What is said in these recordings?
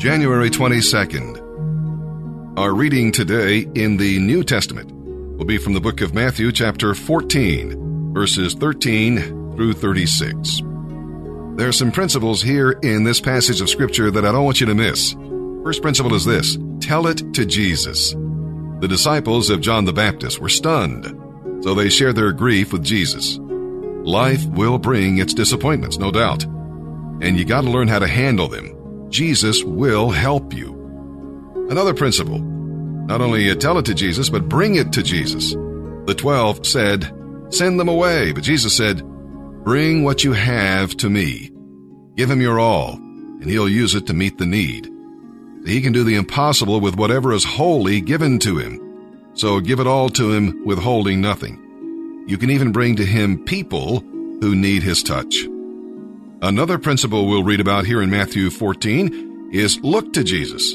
January 22nd. Our reading today in the New Testament will be from the book of Matthew, chapter 14, verses 13 through 36. There are some principles here in this passage of Scripture that I don't want you to miss. First principle is this tell it to Jesus. The disciples of John the Baptist were stunned, so they shared their grief with Jesus. Life will bring its disappointments, no doubt, and you got to learn how to handle them. Jesus will help you. Another principle not only tell it to Jesus, but bring it to Jesus. The twelve said, Send them away, but Jesus said, Bring what you have to me. Give him your all, and he'll use it to meet the need. He can do the impossible with whatever is wholly given to him. So give it all to him, withholding nothing. You can even bring to him people who need his touch. Another principle we'll read about here in Matthew 14 is look to Jesus.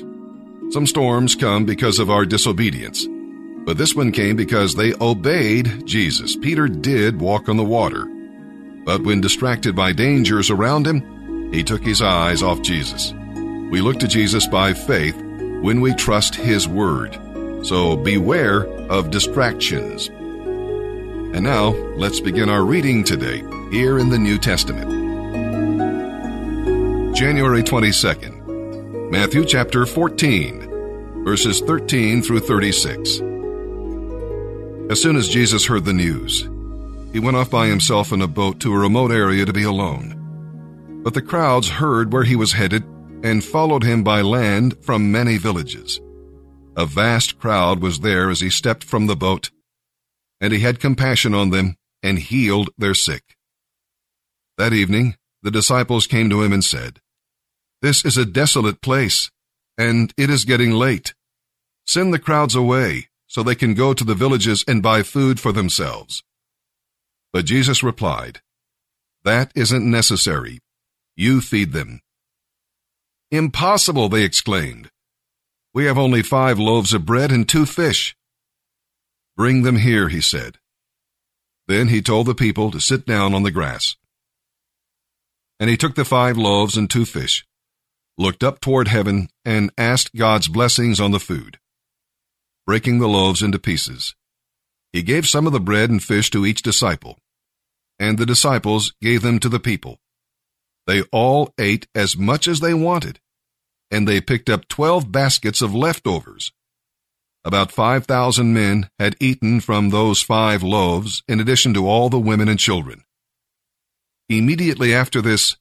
Some storms come because of our disobedience, but this one came because they obeyed Jesus. Peter did walk on the water, but when distracted by dangers around him, he took his eyes off Jesus. We look to Jesus by faith when we trust his word. So beware of distractions. And now, let's begin our reading today here in the New Testament. January 22nd, Matthew chapter 14, verses 13 through 36. As soon as Jesus heard the news, he went off by himself in a boat to a remote area to be alone. But the crowds heard where he was headed and followed him by land from many villages. A vast crowd was there as he stepped from the boat, and he had compassion on them and healed their sick. That evening, the disciples came to him and said, This is a desolate place, and it is getting late. Send the crowds away so they can go to the villages and buy food for themselves. But Jesus replied, That isn't necessary. You feed them. Impossible, they exclaimed. We have only five loaves of bread and two fish. Bring them here, he said. Then he told the people to sit down on the grass. And he took the five loaves and two fish, looked up toward heaven, and asked God's blessings on the food. Breaking the loaves into pieces, he gave some of the bread and fish to each disciple, and the disciples gave them to the people. They all ate as much as they wanted, and they picked up twelve baskets of leftovers. About 5,000 men had eaten from those five loaves, in addition to all the women and children. Immediately after this,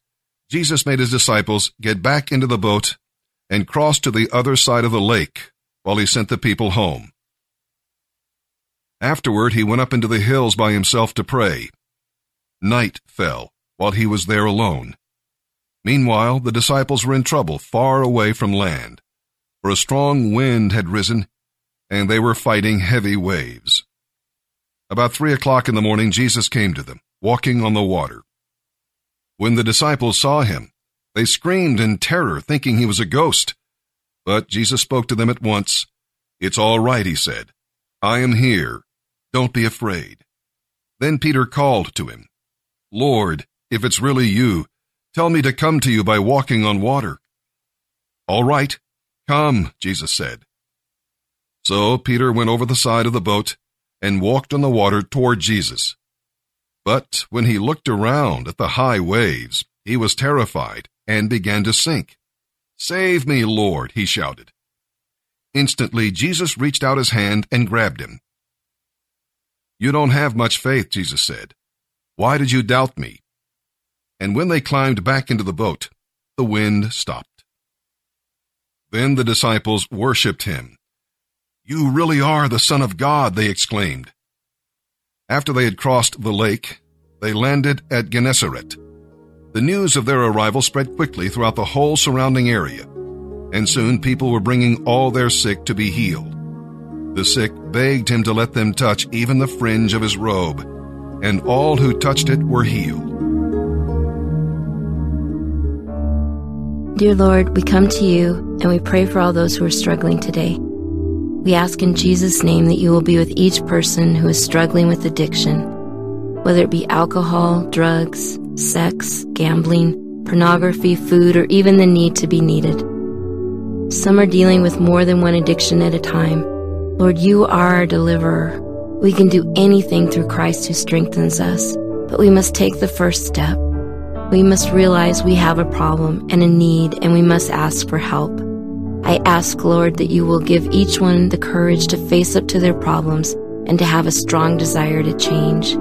Jesus made his disciples get back into the boat and cross to the other side of the lake while he sent the people home. Afterward, he went up into the hills by himself to pray. Night fell while he was there alone. Meanwhile, the disciples were in trouble far away from land, for a strong wind had risen, and they were fighting heavy waves. About three o'clock in the morning, Jesus came to them, walking on the water. When the disciples saw him, they screamed in terror, thinking he was a ghost. But Jesus spoke to them at once. It's all right, he said. I am here. Don't be afraid. Then Peter called to him, Lord, if it's really you, tell me to come to you by walking on water. All right, come, Jesus said. So Peter went over the side of the boat and walked on the water toward Jesus. But when he looked around at the high waves, he was terrified and began to sink. Save me, Lord, he shouted. Instantly, Jesus reached out his hand and grabbed him. You don't have much faith, Jesus said. Why did you doubt me? And when they climbed back into the boat, the wind stopped. Then the disciples worshipped him. You really are the Son of God, they exclaimed. After they had crossed the lake, they landed at Gennesaret. The news of their arrival spread quickly throughout the whole surrounding area, and soon people were bringing all their sick to be healed. The sick begged him to let them touch even the fringe of his robe, and all who touched it were healed. Dear Lord, we come to you and we pray for all those who are struggling today. We ask in Jesus' name that you will be with each person who is struggling with addiction, whether it be alcohol, drugs, sex, gambling, pornography, food, or even the need to be needed. Some are dealing with more than one addiction at a time. Lord, you are our deliverer. We can do anything through Christ who strengthens us, but we must take the first step. We must realize we have a problem and a need, and we must ask for help. I ask, Lord, that you will give each one the courage to face up to their problems and to have a strong desire to change.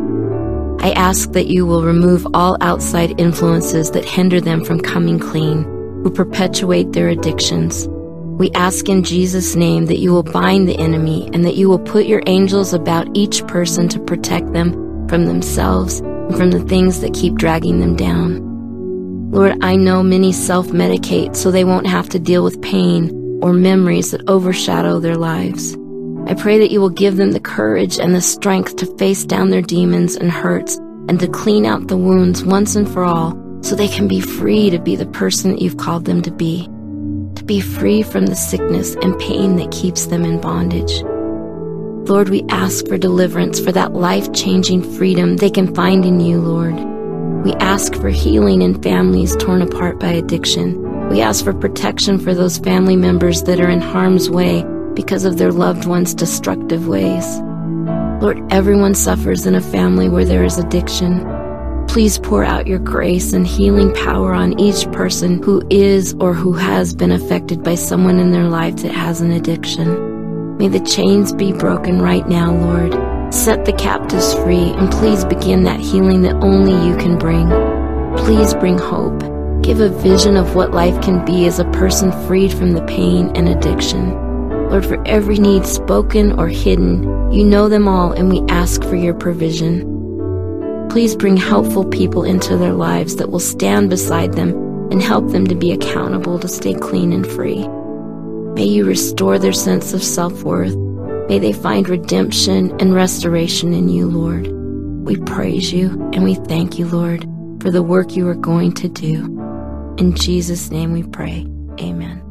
I ask that you will remove all outside influences that hinder them from coming clean, who perpetuate their addictions. We ask in Jesus' name that you will bind the enemy and that you will put your angels about each person to protect them from themselves and from the things that keep dragging them down. Lord, I know many self medicate so they won't have to deal with pain or memories that overshadow their lives. I pray that you will give them the courage and the strength to face down their demons and hurts and to clean out the wounds once and for all so they can be free to be the person that you've called them to be, to be free from the sickness and pain that keeps them in bondage. Lord, we ask for deliverance, for that life changing freedom they can find in you, Lord. We ask for healing in families torn apart by addiction. We ask for protection for those family members that are in harm's way because of their loved ones' destructive ways. Lord, everyone suffers in a family where there is addiction. Please pour out your grace and healing power on each person who is or who has been affected by someone in their life that has an addiction. May the chains be broken right now, Lord. Set the captives free and please begin that healing that only you can bring. Please bring hope. Give a vision of what life can be as a person freed from the pain and addiction. Lord, for every need spoken or hidden, you know them all, and we ask for your provision. Please bring helpful people into their lives that will stand beside them and help them to be accountable to stay clean and free. May you restore their sense of self worth. May they find redemption and restoration in you, Lord. We praise you and we thank you, Lord, for the work you are going to do. In Jesus' name we pray. Amen.